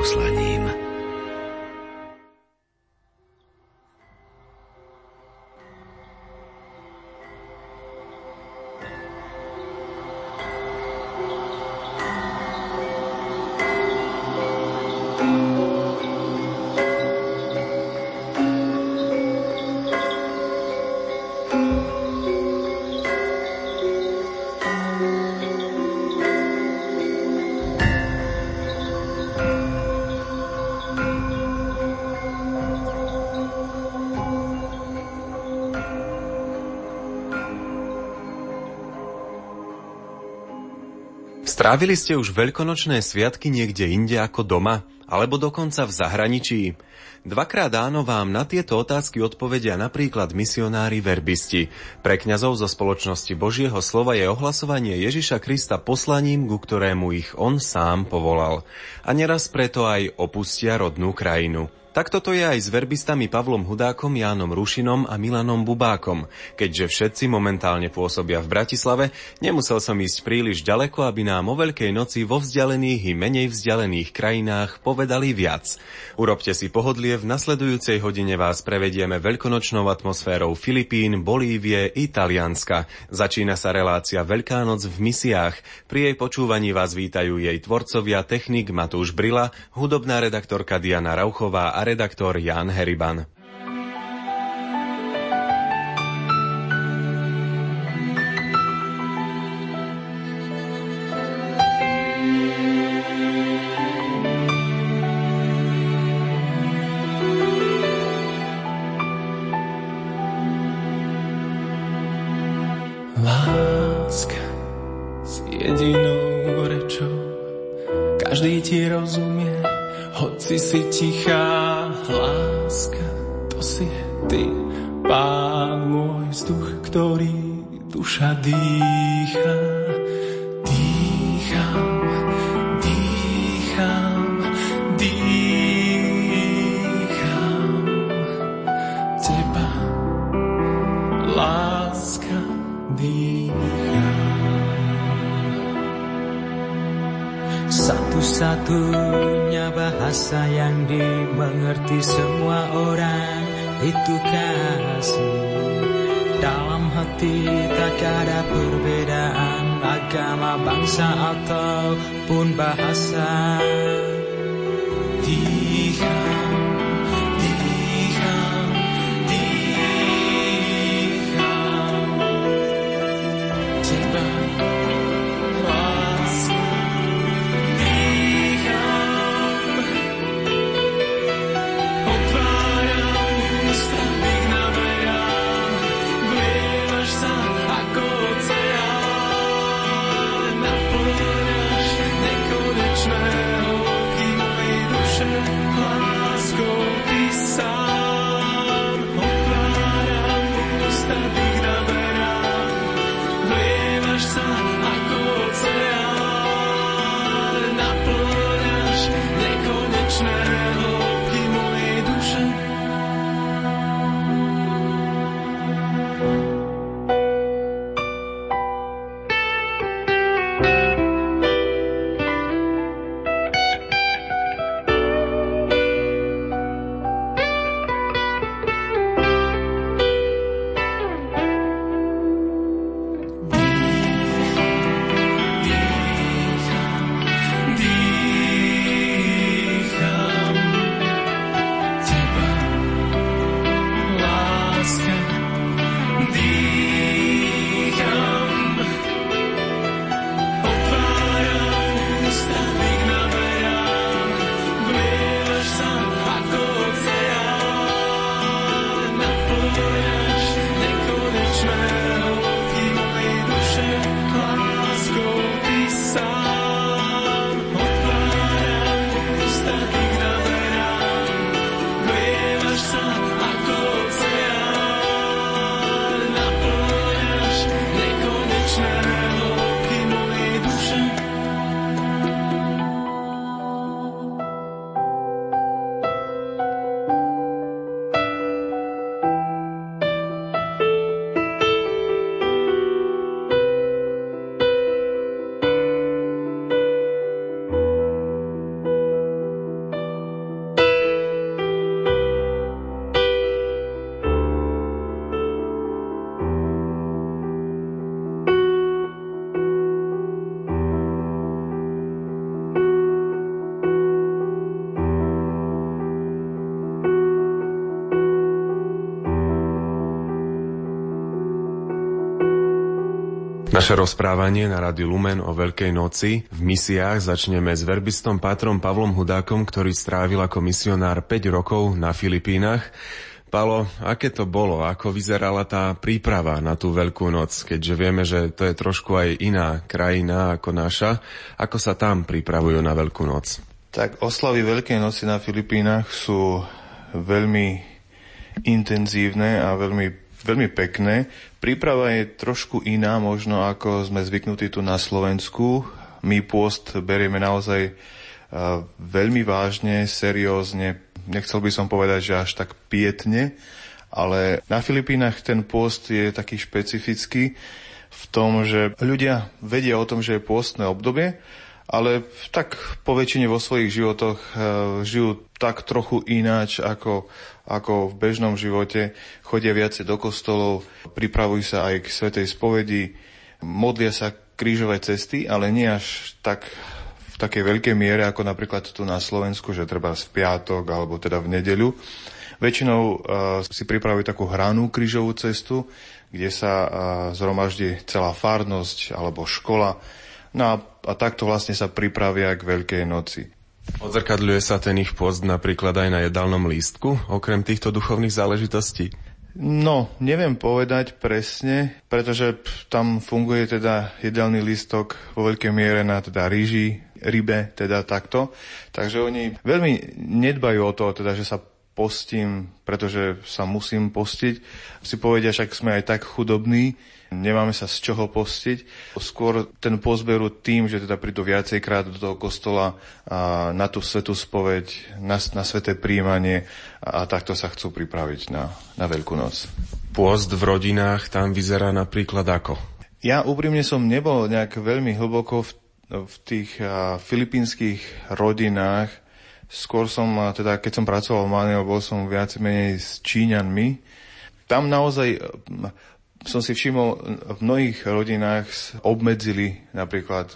poslaním. Strávili ste už veľkonočné sviatky niekde inde ako doma, alebo dokonca v zahraničí? Dvakrát áno vám na tieto otázky odpovedia napríklad misionári verbisti. Pre kňazov zo spoločnosti Božieho slova je ohlasovanie Ježiša Krista poslaním, ku ktorému ich on sám povolal. A neraz preto aj opustia rodnú krajinu. Takto to je aj s verbistami Pavlom Hudákom, Jánom Rušinom a Milanom Bubákom. Keďže všetci momentálne pôsobia v Bratislave, nemusel som ísť príliš ďaleko, aby nám o Veľkej noci vo vzdialených i menej vzdialených krajinách povedali viac. Urobte si pohodlie, v nasledujúcej hodine vás prevedieme veľkonočnou atmosférou Filipín, Bolívie i Talianska. Začína sa relácia Veľká noc v misiách. Pri jej počúvaní vás vítajú jej tvorcovia, technik Matúš Brila, hudobná redaktorka Diana Rauchová redaktor Jan Heriban. nadie Naše rozprávanie na Radiu Lumen o Veľkej noci v misiách začneme s verbistom Pátrom Pavlom Hudákom, ktorý strávil ako misionár 5 rokov na Filipínach. Palo, aké to bolo? Ako vyzerala tá príprava na tú Veľkú noc? Keďže vieme, že to je trošku aj iná krajina ako naša. Ako sa tam pripravujú na Veľkú noc? Tak oslavy Veľkej noci na Filipínach sú veľmi intenzívne a veľmi veľmi pekné. Príprava je trošku iná možno ako sme zvyknutí tu na Slovensku. My pôst berieme naozaj veľmi vážne, seriózne. Nechcel by som povedať, že až tak pietne, ale na Filipínach ten pôst je taký špecifický v tom, že ľudia vedia o tom, že je pôstne obdobie, ale tak po väčšine vo svojich životoch e, žijú tak trochu ináč ako, ako v bežnom živote. Chodia viacej do kostolov, pripravujú sa aj k svetej spovedi, modlia sa krížové cesty, ale nie až tak v takej veľkej miere ako napríklad tu na Slovensku, že treba v piatok alebo teda v nedeľu. Väčšinou uh, si pripravujú takú hranú krížovú cestu, kde sa uh, zhromaždí celá farnosť alebo škola No a, a takto vlastne sa pripravia k Veľkej noci. Odzrkadľuje sa ten ich post napríklad aj na jedálnom lístku, okrem týchto duchovných záležitostí? No, neviem povedať presne, pretože tam funguje teda jedálny lístok vo veľkej miere na teda rýži, rybe, teda takto. Takže oni veľmi nedbajú o to, teda, že sa postím, pretože sa musím postiť. Si povedia, však sme aj tak chudobní, nemáme sa z čoho postiť. Skôr ten pozberu tým, že teda prídu viacejkrát do toho kostola a na tú svetú spoveď, na, na sveté príjmanie a, a takto sa chcú pripraviť na, na Veľkú noc. Pôst v rodinách tam vyzerá napríklad ako? Ja úprimne som nebol nejak veľmi hlboko v, v tých a, filipínskych rodinách. Skôr som, a, teda keď som pracoval v Manile, bol som viac menej s Číňanmi. Tam naozaj som si všimol, v mnohých rodinách obmedzili napríklad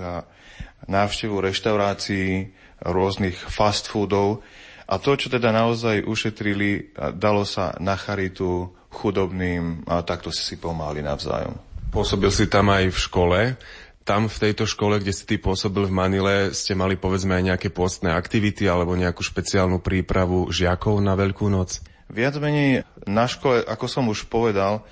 návštevu reštaurácií, rôznych fast foodov a to, čo teda naozaj ušetrili, dalo sa na charitu chudobným a takto si pomáhali navzájom. Pôsobil si tam aj v škole. Tam v tejto škole, kde si ty pôsobil v Manile, ste mali povedzme aj nejaké postné aktivity alebo nejakú špeciálnu prípravu žiakov na Veľkú noc? Viac menej na škole, ako som už povedal,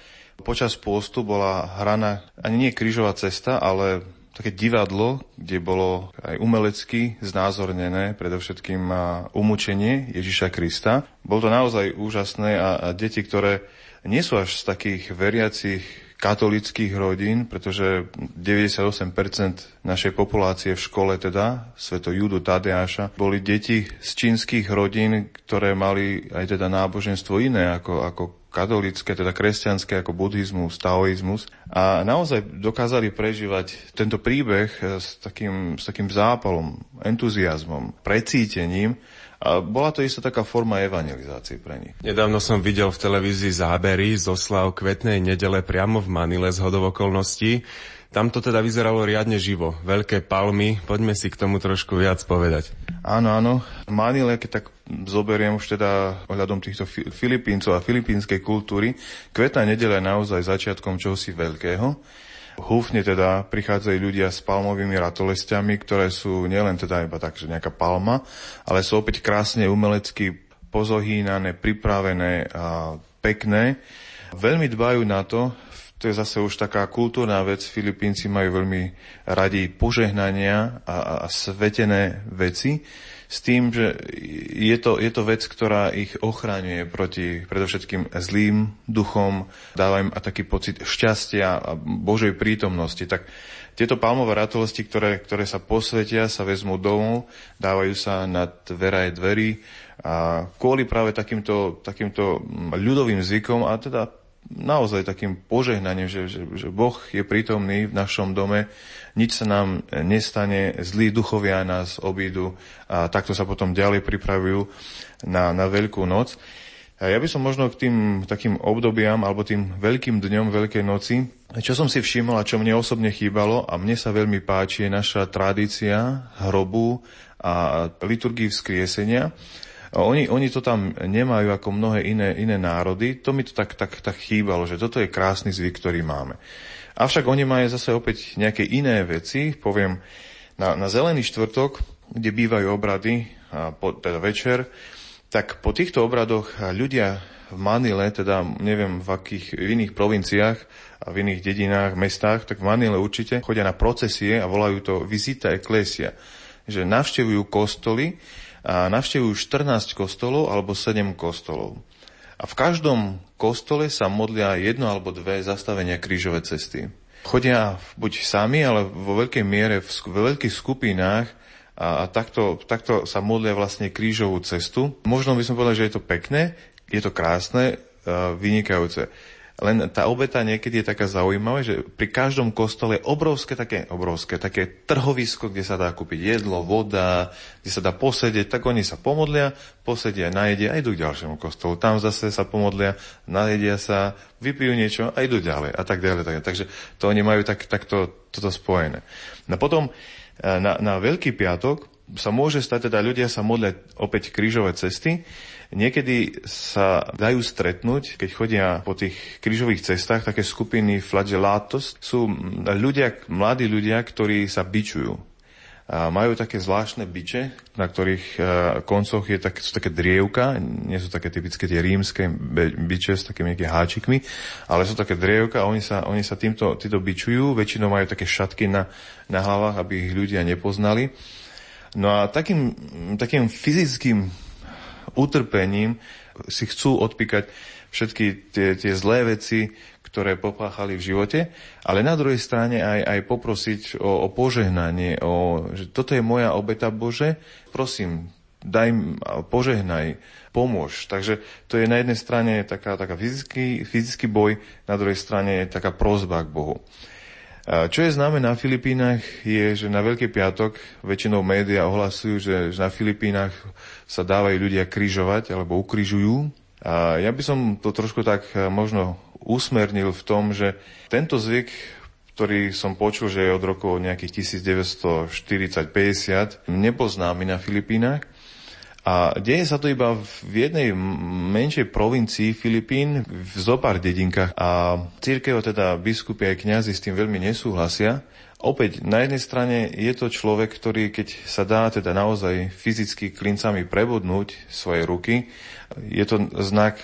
Počas pôstu bola hraná ani nie krížová cesta, ale také divadlo, kde bolo aj umelecky znázornené predovšetkým umúčenie Ježiša Krista. Bolo to naozaj úžasné a, a deti, ktoré nie sú až z takých veriacich katolických rodín, pretože 98% našej populácie v škole, teda Sveto Judu Tadeáša, boli deti z čínskych rodín, ktoré mali aj teda náboženstvo iné ako, ako katolické, teda kresťanské ako buddhizmus, taoizmus. A naozaj dokázali prežívať tento príbeh s takým, s takým zápalom, entuziasmom, precítením a bola to isto taká forma evangelizácie pre nich. Nedávno som videl v televízii zábery z oslav kvetnej nedele priamo v Manile z hodovokolností. Tam to teda vyzeralo riadne živo. Veľké palmy. Poďme si k tomu trošku viac povedať. Áno, áno. Manile, keď tak zoberiem už teda ohľadom týchto Filipíncov a filipínskej kultúry, kvetná nedela je naozaj začiatkom čohosi veľkého. Húfne teda prichádzajú ľudia s palmovými ratolestiami, ktoré sú nielen teda iba tak, že nejaká palma, ale sú opäť krásne umelecky pozohýnané, pripravené a pekné. Veľmi dbajú na to, to je zase už taká kultúrna vec. Filipínci majú veľmi radi požehnania a, a svetené veci s tým, že je to, je to vec, ktorá ich ochraňuje proti predovšetkým zlým duchom, dáva im taký pocit šťastia a Božej prítomnosti. Tak tieto palmové ratolosti, ktoré, ktoré sa posvetia, sa vezmú domov, dávajú sa nad veraj dverí a kvôli práve takýmto, takýmto ľudovým zvykom a teda naozaj takým požehnaním, že, že, že Boh je prítomný v našom dome, nič sa nám nestane, zlí duchovia nás obídu a takto sa potom ďalej pripravujú na, na Veľkú noc. A ja by som možno k tým takým obdobiam alebo tým veľkým dňom Veľkej noci, čo som si všimol a čo mne osobne chýbalo a mne sa veľmi páči je naša tradícia hrobu a liturgii vzkriesenia Oni, oni to tam nemajú ako mnohé iné, iné národy. To mi to tak, tak, tak chýbalo, že toto je krásny zvyk, ktorý máme. Avšak oni majú zase opäť nejaké iné veci. Poviem, na, na zelený štvrtok, kde bývajú obrady, a po, teda večer, tak po týchto obradoch ľudia v Manile, teda neviem v akých v iných provinciách a v iných dedinách, mestách, tak v Manile určite chodia na procesie a volajú to vizita eklesia, že navštevujú kostoly a navštevujú 14 kostolov alebo 7 kostolov. A v každom kostole sa modlia jedno alebo dve zastavenia krížové cesty. Chodia buď sami, ale vo veľkej miere v, vo veľkých skupinách a, takto, takto sa modlia vlastne krížovú cestu. Možno by som povedal, že je to pekné, je to krásne, vynikajúce. Len tá obeta niekedy je taká zaujímavá, že pri každom kostole je obrovské také, obrovské také trhovisko, kde sa dá kúpiť jedlo, voda, kde sa dá posedieť, tak oni sa pomodlia, posedia, najedia a idú k ďalšiemu kostolu. Tam zase sa pomodlia, najedia sa, vypijú niečo a idú ďalej a tak ďalej. Tak, takže to oni majú tak, takto toto spojené. No potom na, na Veľký piatok sa môže stať, teda ľudia sa modlia opäť krížové cesty, Niekedy sa dajú stretnúť, keď chodia po tých krížových cestách, také skupiny flagellatos. Sú ľudia, mladí ľudia, ktorí sa bičujú. A majú také zvláštne biče, na ktorých e, koncoch je tak, sú také drievka, nie sú také typické tie rímske biče s takými nejakými háčikmi, ale sú také drievka a oni sa, oni sa týmto, týmto bičujú, väčšinou majú také šatky na, na hlavách, aby ich ľudia nepoznali. No a takým, takým fyzickým utrpením si chcú odpíkať všetky tie, tie zlé veci, ktoré popáchali v živote, ale na druhej strane aj, aj poprosiť o, o požehnanie, o, že toto je moja obeta Bože, prosím, daj, požehnaj, pomôž. Takže to je na jednej strane taká, taká fyzický, fyzický boj, na druhej strane je taká prozba k Bohu. Čo je známe na Filipínach je, že na Veľký piatok väčšinou médiá ohlasujú, že na Filipínach sa dávajú ľudia križovať alebo ukrižujú. A ja by som to trošku tak e, možno usmernil v tom, že tento zvyk, ktorý som počul, že je od roku nejakých 1940-50, nepoznámy na Filipínach. A deje sa to iba v jednej menšej provincii Filipín, v zopár dedinkách. A církev, teda biskupy aj kňazi s tým veľmi nesúhlasia. Opäť, na jednej strane je to človek, ktorý keď sa dá teda naozaj fyzicky klincami prebodnúť svoje ruky, je to znak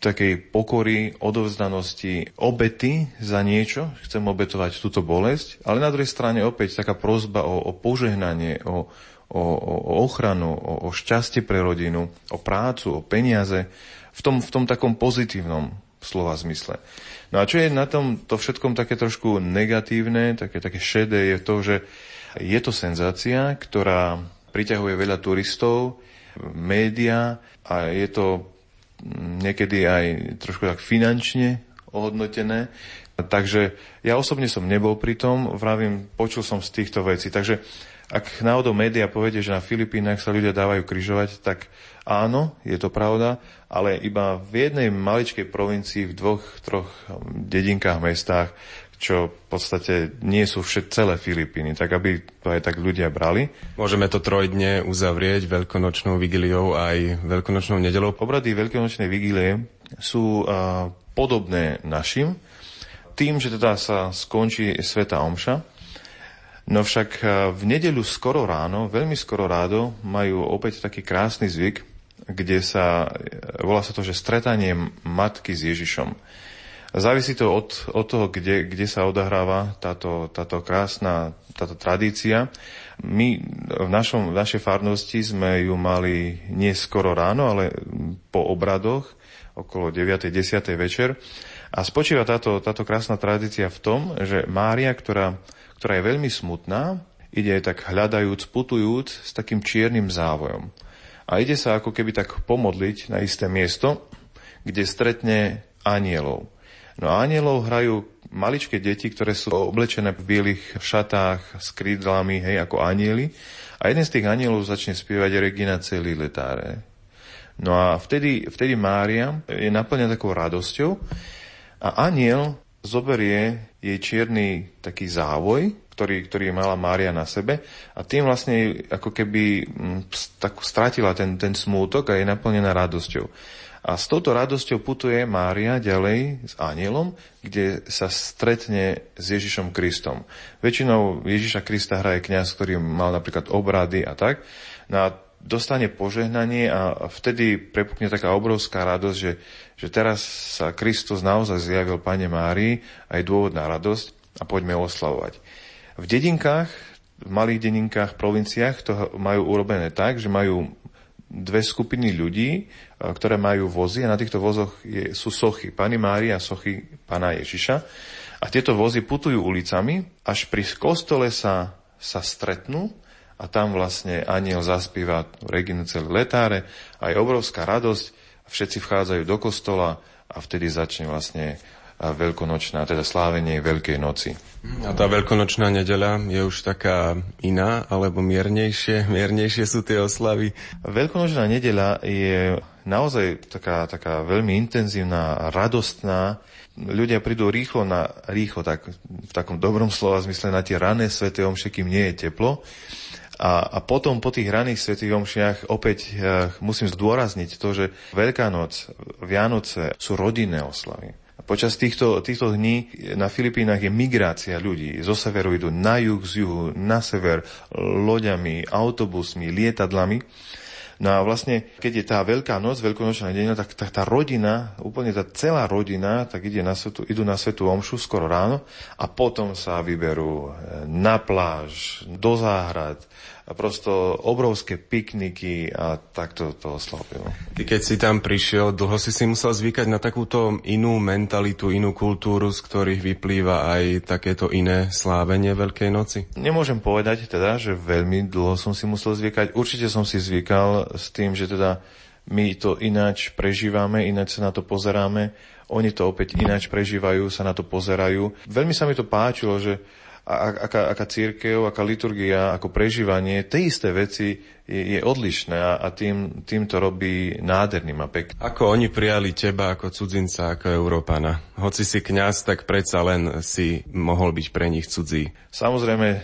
takej pokory, odovzdanosti, obety za niečo, chcem obetovať túto bolesť, ale na druhej strane opäť taká prozba o, o požehnanie, o, o, o ochranu, o, o šťastie pre rodinu, o prácu, o peniaze, v tom, v tom takom pozitívnom slova zmysle. No a čo je na tom to všetkom také trošku negatívne, také, také šedé, je to, že je to senzácia, ktorá priťahuje veľa turistov, média a je to niekedy aj trošku tak finančne ohodnotené. Takže ja osobne som nebol pri tom, vravím, počul som z týchto vecí. Takže ak náhodou média povedie, že na Filipínach sa ľudia dávajú kryžovať, tak áno, je to pravda, ale iba v jednej maličkej provincii, v dvoch, troch dedinkách, mestách, čo v podstate nie sú všet celé Filipíny, tak aby to aj tak ľudia brali. Môžeme to trojdne uzavrieť veľkonočnou vigiliou aj veľkonočnou nedelou. Obrady veľkonočnej vigilie sú uh, podobné našim, tým, že teda sa skončí Sveta Omša, No však e, v nedeľu skoro ráno, veľmi skoro rádo, majú opäť taký krásny zvyk, kde sa, volá sa to, že stretanie matky s Ježišom. Závisí to od, od toho, kde, kde sa odahráva táto, táto krásna táto tradícia. My v, našom, v našej farnosti sme ju mali nie ráno, ale po obradoch, okolo 9. 10. večer. A spočíva táto, táto krásna tradícia v tom, že Mária, ktorá ktorá je veľmi smutná, ide tak hľadajúc, putujúc s takým čiernym závojom. A ide sa ako keby tak pomodliť na isté miesto, kde stretne anielov. No a anielov hrajú maličké deti, ktoré sú oblečené v bielých šatách s krídlami, hej, ako anieli. A jeden z tých anielov začne spievať Regina celý letáre. No a vtedy, vtedy Mária je naplnená takou radosťou a aniel zoberie jej čierny taký závoj, ktorý, ktorý mala Mária na sebe a tým vlastne ako keby mm, tak stratila ten, ten smútok a je naplnená radosťou. A s touto radosťou putuje Mária ďalej s anielom, kde sa stretne s Ježišom Kristom. Väčšinou Ježiša Krista hraje kňaz, ktorý mal napríklad obrady a tak. No a dostane požehnanie a vtedy prepukne taká obrovská radosť, že, že teraz sa Kristus naozaj zjavil Pane Márii a je dôvod na radosť a poďme oslavovať. V dedinkách, v malých dedinkách, provinciách to majú urobené tak, že majú dve skupiny ľudí, e, ktoré majú vozy a na týchto vozoch je, sú sochy Pani Mária a sochy Pana Ježiša. A tieto vozy putujú ulicami, až pri kostole sa, sa stretnú a tam vlastne aniel zaspíva Reginu celé letáre a je obrovská radosť. Všetci vchádzajú do kostola a vtedy začne vlastne veľkonočná, teda slávenie Veľkej noci. A tá veľkonočná nedeľa je už taká iná, alebo miernejšie, miernejšie sú tie oslavy? Veľkonočná nedeľa je naozaj taká, taká veľmi intenzívna, radostná. Ľudia prídu rýchlo na, rýchlo, tak v takom dobrom slova zmysle na tie rané sveté omše, kým nie je teplo. A, a potom po tých raných svetých omšiach opäť uh, musím zdôrazniť to, že Veľká noc, Vianoce sú rodinné oslavy. Počas týchto, týchto dní na Filipínach je migrácia ľudí. Zo severu idú na juh, z juhu, na sever, loďami, autobusmi, lietadlami. No a vlastne, keď je tá veľká noc, veľkonočná deň, tak, tak tá rodina, úplne tá celá rodina, tak ide na svetu, idú na svetu omšu skoro ráno a potom sa vyberú na pláž, do záhrad, a prosto obrovské pikniky a takto to oslavujú. Ty keď si tam prišiel, dlho si si musel zvykať na takúto inú mentalitu, inú kultúru, z ktorých vyplýva aj takéto iné slávenie Veľkej noci? Nemôžem povedať teda, že veľmi dlho som si musel zvykať. Určite som si zvykal s tým, že teda my to ináč prežívame, ináč sa na to pozeráme, oni to opäť ináč prežívajú, sa na to pozerajú. Veľmi sa mi to páčilo, že a aká, aká církev, aká liturgia, ako prežívanie, tie isté veci je, je odlišné a, a tým, tým to robí nádherným a pekným. Ako oni prijali teba ako cudzinca, ako Európana? Hoci si kňaz, tak predsa len si mohol byť pre nich cudzí. Samozrejme, eh,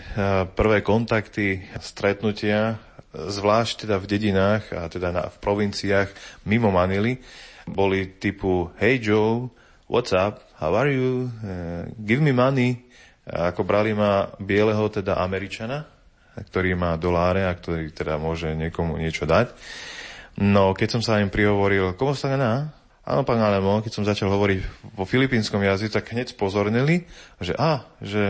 prvé kontakty, stretnutia, zvlášť teda v dedinách a teda na, v provinciách mimo Manily, boli typu Hey Joe, what's up, how are you, uh, give me money, ako brali ma bieleho, teda Američana, ktorý má doláre a ktorý teda môže niekomu niečo dať. No, keď som sa im prihovoril, komu sa na? Áno, pán Alemo, keď som začal hovoriť vo filipínskom jazyku, tak hneď spozornili, že a, že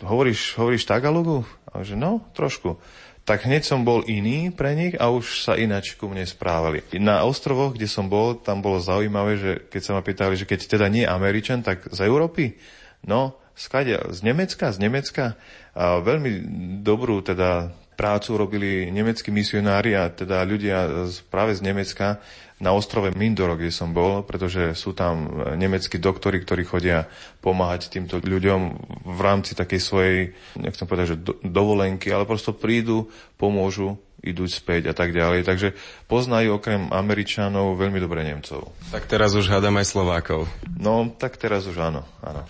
hovoríš, hovoríš Tagalogu? A že no, trošku. Tak hneď som bol iný pre nich a už sa ináč ku mne správali. Na ostrovoch, kde som bol, tam bolo zaujímavé, že keď sa ma pýtali, že keď teda nie Američan, tak z Európy? No, skade, z Nemecka, z Nemecka. A veľmi dobrú teda prácu robili nemeckí misionári a teda ľudia z, práve z Nemecka na ostrove Mindoro, kde som bol, pretože sú tam nemeckí doktori, ktorí chodia pomáhať týmto ľuďom v rámci takej svojej, nechcem povedať, že do, dovolenky, ale prosto prídu, pomôžu, idú späť a tak ďalej. Takže poznajú okrem Američanov veľmi dobre Nemcov. Tak teraz už hádam aj Slovákov. No, tak teraz už áno, áno.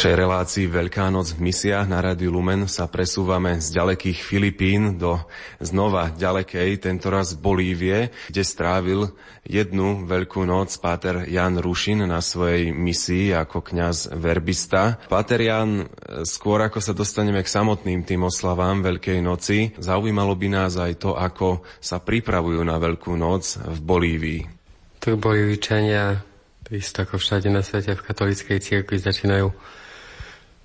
Našej relácii Veľká noc v misiách na Rádiu Lumen sa presúvame z ďalekých Filipín do znova ďalekej, tentoraz Bolívie, kde strávil jednu veľkú noc páter Jan Rušin na svojej misii ako kňaz verbista. Páter Jan, skôr ako sa dostaneme k samotným tým oslavám Veľkej noci, zaujímalo by nás aj to, ako sa pripravujú na Veľkú noc v Bolívii. Tu Bolívičania Isto ako všade na svete v katolíckej cirkvi začínajú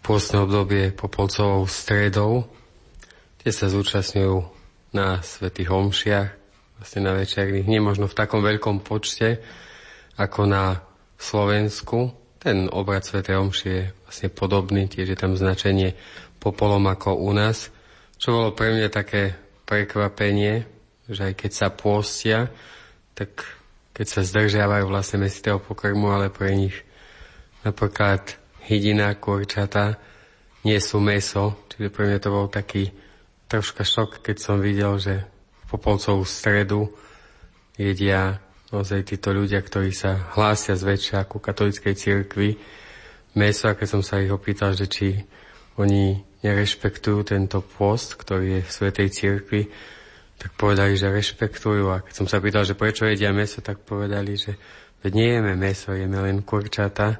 pôstne obdobie popolcovou stredou, kde sa zúčastňujú na svetých homšiach, vlastne na večerných, nie možno v takom veľkom počte ako na Slovensku. Ten obrad svetej homšie je vlastne podobný, tiež je tam značenie popolom ako u nás, čo bolo pre mňa také prekvapenie, že aj keď sa pôstia, tak keď sa zdržiavajú vlastne mesitého pokrmu, ale pre nich napríklad hydina, kurčata nie sú meso, čiže pre mňa to bol taký troška šok, keď som videl, že v Popolcovú stredu jedia naozaj títo ľudia, ktorí sa hlásia zväčša ku katolickej cirkvi meso, a keď som sa ich opýtal, že či oni nerešpektujú tento post, ktorý je v Svetej cirkvi, tak povedali, že rešpektujú. A keď som sa pýtal, že prečo jedia meso, tak povedali, že veď nie jeme meso, jeme len kurčata.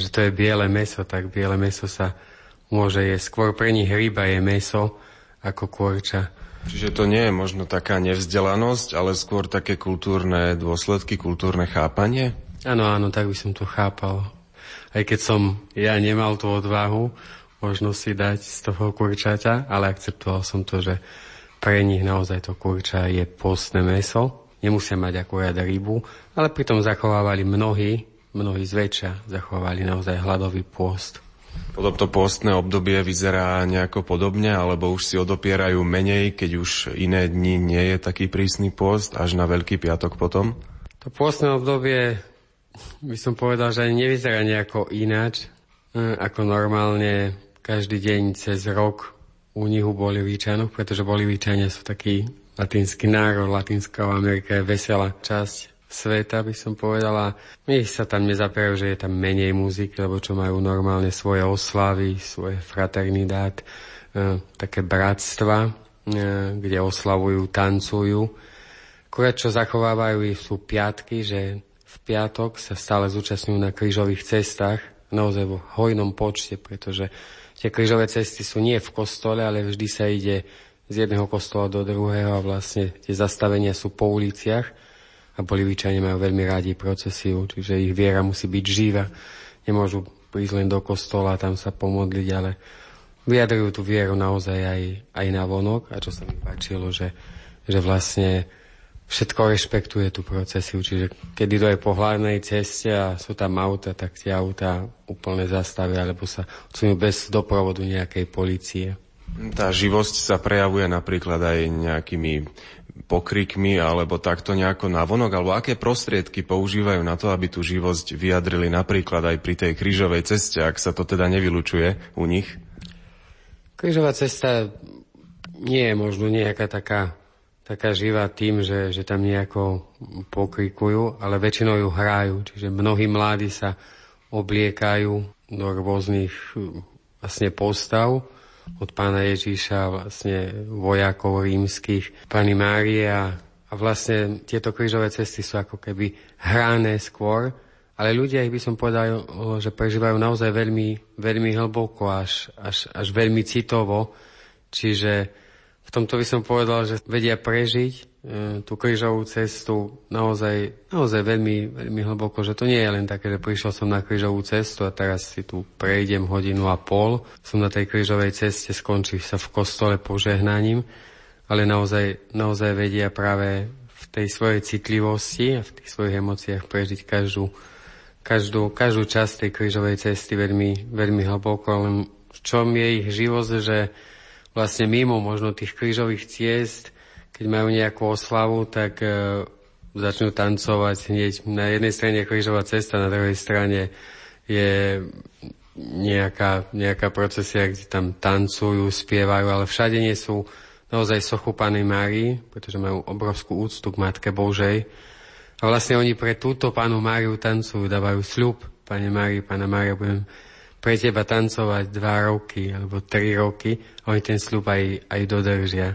Že to je biele meso, tak biele meso sa môže jesť. Skôr pre nich ryba je meso ako kurča. Čiže to nie je možno taká nevzdelanosť, ale skôr také kultúrne dôsledky, kultúrne chápanie? Áno, áno, tak by som to chápal. Aj keď som ja nemal tú odvahu, možno si dať z toho kurčaťa, ale akceptoval som to, že pre nich naozaj to kurča je postné meso, nemusia mať akurát rybu, ale pritom zachovávali mnohí, mnohí zväčša zachovávali naozaj hladový pôst. Potom to pôstne obdobie vyzerá nejako podobne, alebo už si odopierajú menej, keď už iné dni nie je taký prísny pôst, až na Veľký piatok potom? To pôstne obdobie by som povedal, že nevyzerá nejako ináč, hm, ako normálne každý deň cez rok u nich u Bolivíčanov, pretože Bolivíčania sú taký latinský národ, Latinská Amerika je veselá časť sveta, by som povedala. My sa tam nezapierajú, že je tam menej muziky, lebo čo majú normálne svoje oslavy, svoje fraternidát, e, také bratstva, e, kde oslavujú, tancujú. Akurát čo zachovávajú sú piatky, že v piatok sa stále zúčastňujú na krížových cestách, naozaj vo hojnom počte, pretože Tie krížové cesty sú nie v kostole, ale vždy sa ide z jedného kostola do druhého a vlastne tie zastavenia sú po uliciach a Bolívičania majú veľmi rádi procesiu, čiže ich viera musí byť živá. Nemôžu prísť len do kostola a tam sa pomodliť, ale vyjadrujú tú vieru naozaj aj, aj na vonok a čo sa mi páčilo, že, že vlastne všetko rešpektuje tú procesiu, čiže keď to je po hlavnej ceste a sú tam auta, tak tie auta úplne zastavia, alebo sa odsunú bez doprovodu nejakej policie. Tá živosť sa prejavuje napríklad aj nejakými pokrikmi alebo takto nejako navonok, alebo aké prostriedky používajú na to, aby tú živosť vyjadrili napríklad aj pri tej krížovej ceste, ak sa to teda nevylučuje u nich? Krížová cesta nie je možno nejaká taká taká živá tým, že, že tam nejako pokrikujú, ale väčšinou ju hrajú. Čiže mnohí mladí sa obliekajú do rôznych vlastne postav od pána Ježíša, vlastne vojakov rímskych, pani Márie. A, a vlastne tieto krížové cesty sú ako keby hrané skôr, ale ľudia ich by som povedal, že prežívajú naozaj veľmi, veľmi hlboko, až, až, až veľmi citovo, čiže v tomto by som povedal, že vedia prežiť e, tú krížovú cestu naozaj, naozaj veľmi, veľmi hlboko, že to nie je len také, že prišiel som na krížovú cestu a teraz si tu prejdem hodinu a pol, som na tej krížovej ceste, skončí sa v kostole požehnaním, ale naozaj, naozaj vedia práve v tej svojej citlivosti a v tých svojich emóciách prežiť každú, každú, každú časť tej krížovej cesty veľmi, veľmi hlboko, len v čom je ich živosť, že vlastne mimo možno tých krížových ciest, keď majú nejakú oslavu, tak e, začnú tancovať hneď. Na jednej strane krížová cesta, na druhej strane je nejaká, nejaká procesia, kde tam tancujú, spievajú, ale všade nie sú naozaj sochu Pánej Márii, pretože majú obrovskú úctu k Matke Božej. A vlastne oni pre túto Pánu Máriu tancujú, dávajú sľub Pane Márii, Pána Mária, budem pre teba tancovať dva roky alebo tri roky a oni ten sľub aj, aj dodržia.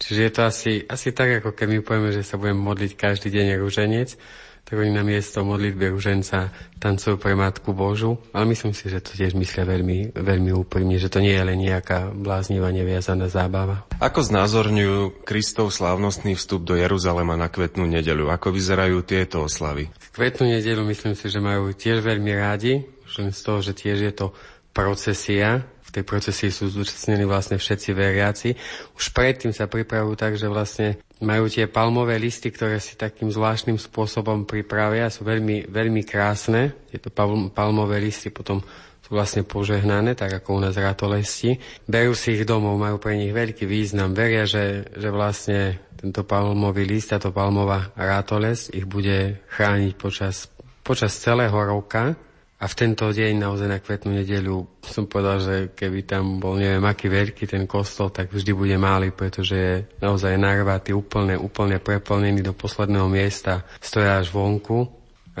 Čiže je to asi, asi tak, ako keď my povieme, že sa budeme modliť každý deň rúženec, tak oni na miesto modlitby ruženca tancujú pre Matku Božu, ale myslím si, že to tiež myslia veľmi, veľmi úprimne, že to nie je len nejaká bláznivá neviazaná zábava. Ako znázorňujú Kristov slávnostný vstup do Jeruzalema na kvetnú nedeľu? Ako vyzerajú tieto oslavy? Kvetnú nedeľu myslím si, že majú tiež veľmi rádi, toho, že tiež je to procesia, v tej procesii sú zúčastnení vlastne všetci veriaci. Už predtým sa pripravujú tak, že vlastne majú tie palmové listy, ktoré si takým zvláštnym spôsobom pripravia, sú veľmi, veľmi krásne. Tieto palmové listy potom sú vlastne požehnané, tak ako u nás ratolesti. Berú si ich domov, majú pre nich veľký význam. Veria, že, že vlastne tento palmový list, táto palmová rátoles ich bude chrániť počas, počas celého roka a v tento deň, naozaj na kvetnú nedeľu, som povedal, že keby tam bol neviem aký veľký ten kostol, tak vždy bude malý, pretože je naozaj narvatý, úplne, úplne preplnený do posledného miesta, stoja až vonku.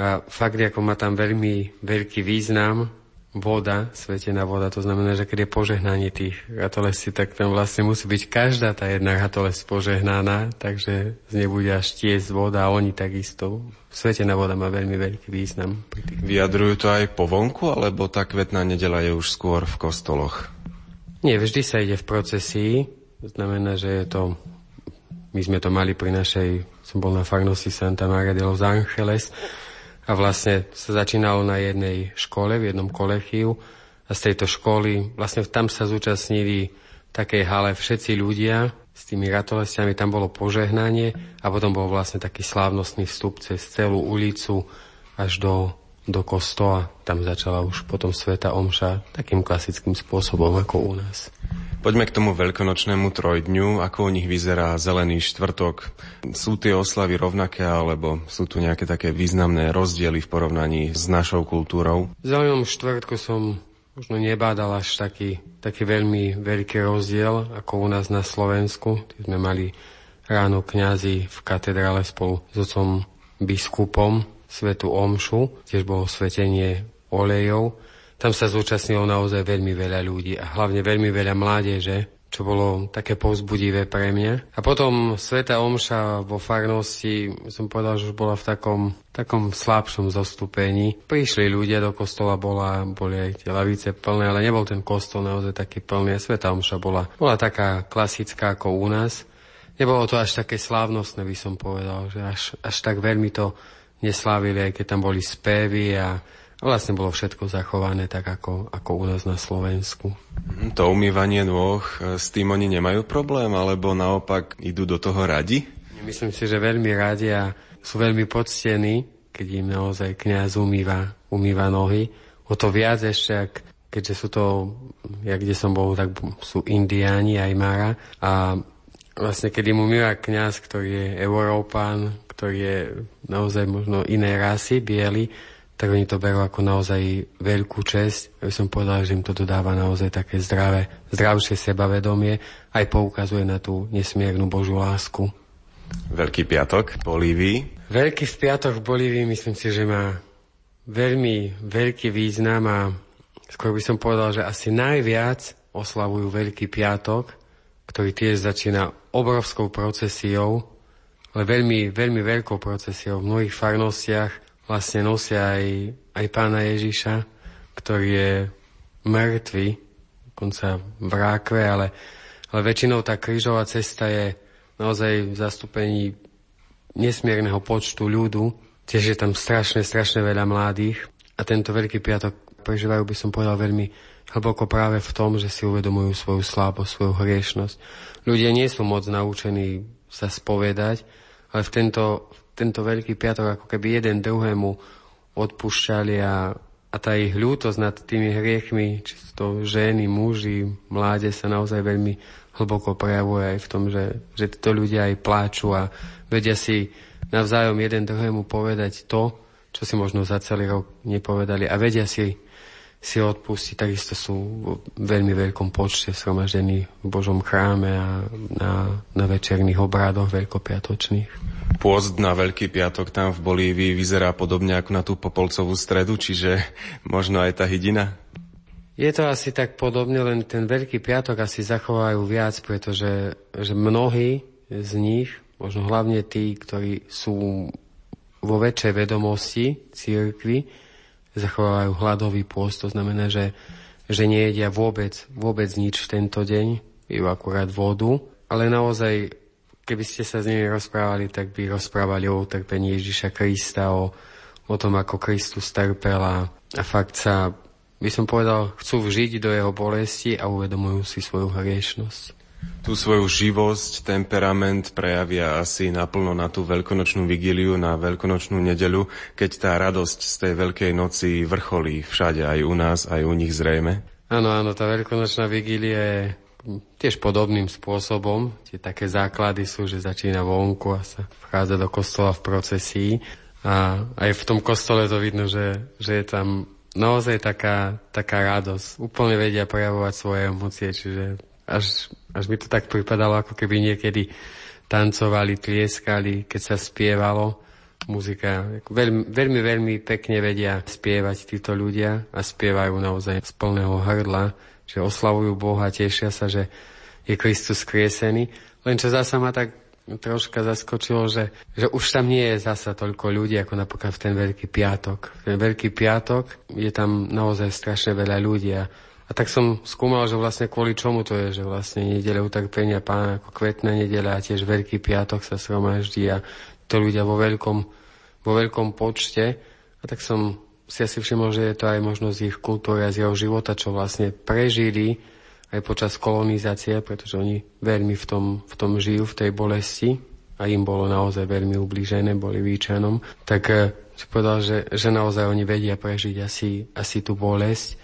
A fakt, ako má tam veľmi veľký význam, voda, svetená voda, to znamená, že keď je požehnanie tých ratolesí, tak tam vlastne musí byť každá tá jedna ratoles požehnaná, takže z nej bude až tiesť voda a oni takisto. Svetená voda má veľmi veľký význam. Vyjadrujú to aj po vonku, alebo tá kvetná nedela je už skôr v kostoloch? Nie, vždy sa ide v procesii, to znamená, že je to my sme to mali pri našej, som bol na farnosti Santa Maria de los Angeles, a vlastne sa začínalo na jednej škole, v jednom kolechiu a z tejto školy, vlastne tam sa zúčastnili v takej hale všetci ľudia s tými ratolestiami, tam bolo požehnanie a potom bol vlastne taký slávnostný vstup cez celú ulicu až do, do kostola. Tam začala už potom Sveta Omša takým klasickým spôsobom ako u nás. Poďme k tomu veľkonočnému trojdňu. Ako u nich vyzerá zelený štvrtok? Sú tie oslavy rovnaké, alebo sú tu nejaké také významné rozdiely v porovnaní s našou kultúrou? V zelenom štvrtku som možno nebádal až taký, taký veľmi veľký rozdiel ako u nás na Slovensku. Tí sme mali ráno kňazi v katedrále spolu s otcom biskupom svetu Omšu. Tiež bolo svetenie olejov. Tam sa zúčastnilo naozaj veľmi veľa ľudí a hlavne veľmi veľa mládeže, čo bolo také povzbudivé pre mňa. A potom Sveta Omša vo farnosti, som povedal, že už bola v takom, takom slabšom zostupení. Prišli ľudia do kostola, bola, boli aj tie lavice plné, ale nebol ten kostol naozaj taký plný. Sveta Omša bola, bola taká klasická ako u nás. Nebolo to až také slávnostné, by som povedal, že až, až tak veľmi to neslávili, aj keď tam boli spevy a Vlastne bolo všetko zachované tak, ako, ako u nás na Slovensku. Mhm, to umývanie nôh, e, s tým oni nemajú problém, alebo naopak idú do toho radi? Myslím si, že veľmi radi a sú veľmi poctení, keď im naozaj kniaz umýva, umýva nohy. O to viac ešte, ak, keďže sú to, ja kde som bol, tak sú indiáni aj Mara. A vlastne, keď im umýva kniaz, ktorý je Európán, ktorý je naozaj možno iné rasy, biely, tak oni to berú ako naozaj veľkú česť. Ja by som povedal, že im to dodáva naozaj také zdravé, zdravšie sebavedomie, aj poukazuje na tú nesmiernu Božú lásku. Veľký piatok v Bolívii. Veľký piatok v Bolívii myslím si, že má veľmi veľký význam a skôr by som povedal, že asi najviac oslavujú Veľký piatok, ktorý tiež začína obrovskou procesiou, ale veľmi, veľmi veľkou procesiou v mnohých farnostiach vlastne nosia aj, aj pána Ježiša, ktorý je mŕtvy, dokonca v rákve, ale, ale väčšinou tá krížová cesta je naozaj v zastúpení nesmierneho počtu ľudu. Tiež je tam strašne, strašne veľa mladých. A tento Veľký piatok prežívajú, by som povedal, veľmi hlboko práve v tom, že si uvedomujú svoju slabosť, svoju hriešnosť. Ľudia nie sú moc naučení sa spovedať, ale v tento, tento Veľký piatok ako keby jeden druhému odpúšťali a, a tá ich ľútosť nad tými hriechmi, či sú to ženy, muži, mláde sa naozaj veľmi hlboko prejavuje aj v tom, že, že títo ľudia aj pláču a vedia si navzájom jeden druhému povedať to, čo si možno za celý rok nepovedali a vedia si si odpustiť. Takisto sú v veľmi veľkom počte shromaždení v Božom chráme a na, na večerných obradoch veľkopiatočných. Pôst na Veľký piatok tam v Bolívii vyzerá podobne ako na tú Popolcovú stredu, čiže možno aj tá hydina? Je to asi tak podobne, len ten Veľký piatok asi zachovajú viac, pretože že mnohí z nich, možno hlavne tí, ktorí sú vo väčšej vedomosti církvy, zachovávajú hladový pôst, to znamená, že, že nejedia vôbec, vôbec nič tento deň, pijú akurát vodu, ale naozaj, keby ste sa s nimi rozprávali, tak by rozprávali o utrpení Ježiša Krista, o, o tom, ako Kristus trpel a, a fakt sa by som povedal, chcú vžiť do jeho bolesti a uvedomujú si svoju hriešnosť. Tú svoju živosť, temperament prejavia asi naplno na tú veľkonočnú vigíliu, na veľkonočnú nedeľu, keď tá radosť z tej Veľkej noci vrcholí všade, aj u nás, aj u nich zrejme. Áno, áno, tá veľkonočná vigília je tiež podobným spôsobom. Tie také základy sú, že začína vonku a sa vchádza do kostola v procesii. A aj v tom kostole to vidno, že, že je tam naozaj taká, taká radosť. Úplne vedia prejavovať svoje emócie, čiže až, až mi to tak pripadalo, ako keby niekedy tancovali, tlieskali, keď sa spievalo. Muzika, veľmi, veľmi, veľmi pekne vedia spievať títo ľudia a spievajú naozaj z plného hrdla, že oslavujú Boha, tešia sa, že je Kristus kriesený. Len čo zasa ma tak troška zaskočilo, že, že už tam nie je zasa toľko ľudí, ako napríklad v ten Veľký piatok. V ten Veľký piatok je tam naozaj strašne veľa ľudí a, a tak som skúmal, že vlastne kvôli čomu to je, že vlastne nedele utrpenia pána ako kvetná nedeľa a tiež Veľký piatok sa sromaždí a to ľudia vo veľkom, vo veľkom počte. A tak som si asi všimol, že je to aj možnosť ich kultúry a z jeho života, čo vlastne prežili aj počas kolonizácie, pretože oni veľmi v tom, v tom žijú, v tej bolesti. A im bolo naozaj veľmi ublížené, boli výčanom, tak eh, si povedal, že, že naozaj oni vedia prežiť asi, asi tú bolesť,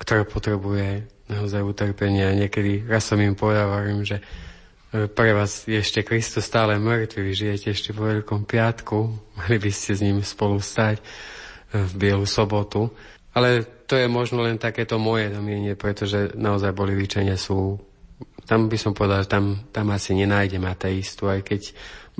ktorá potrebuje naozaj utrpenie. A niekedy raz som im povedal, hovorím, že eh, pre vás je ešte Kristus stále mŕtvy, vy žijete ešte vo Veľkom piatku, mali by ste s ním spolu stať eh, v Bielu sobotu. Ale to je možno len takéto moje domienie, pretože naozaj bolivičania sú... Tam by som povedal, že tam, tam asi nenájdem ateistu, aj keď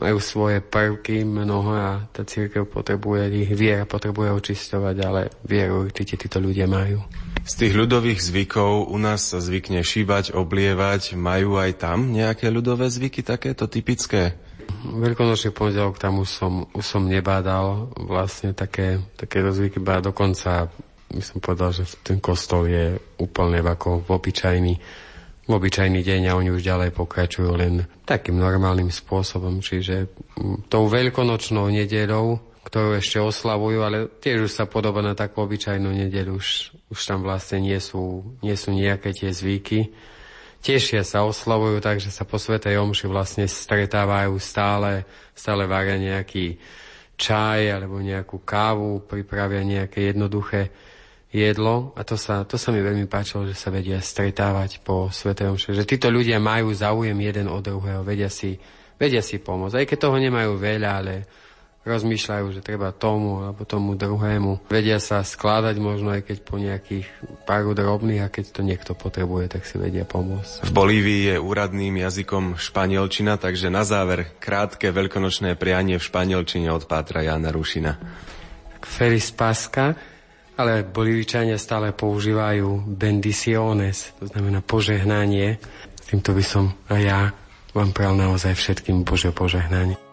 majú svoje prvky mnoho a tá církev potrebuje, ich viera potrebuje očisťovať, ale vieru určite títo ľudia majú. Z tých ľudových zvykov u nás sa zvykne šíbať, oblievať. Majú aj tam nejaké ľudové zvyky takéto typické? Veľkonočný pondelok tam už som, už som nebádal vlastne také, také rozvyky, ba dokonca by som povedal, že ten kostol je úplne ako obyčajný, v obyčajný deň a oni už ďalej pokračujú len takým normálnym spôsobom, čiže mm, tou veľkonočnou nedeľou, ktorú ešte oslavujú, ale tiež už sa podoba na takú obyčajnú nedeľu, už, už tam vlastne nie sú, nie sú nejaké tie zvyky. Tešia sa, oslavujú tak, že sa po Svetej Omši vlastne stretávajú stále, stále varia nejaký čaj alebo nejakú kávu, pripravia nejaké jednoduché jedlo a to sa, to sa mi veľmi páčilo, že sa vedia stretávať po Svetej Omše. Že títo ľudia majú záujem jeden od druhého, vedia si, vedia si pomôcť. Aj keď toho nemajú veľa, ale rozmýšľajú, že treba tomu alebo tomu druhému. Vedia sa skladať možno aj keď po nejakých pár drobných a keď to niekto potrebuje, tak si vedia pomôcť. V Bolívii je úradným jazykom španielčina, takže na záver krátke veľkonočné prianie v španielčine od Pátra Jana Rušina. Feliz Pasca ale bolivičania stále používajú bendiciones, to znamená požehnanie. Týmto by som aj ja vám pral naozaj všetkým Bože požehnanie.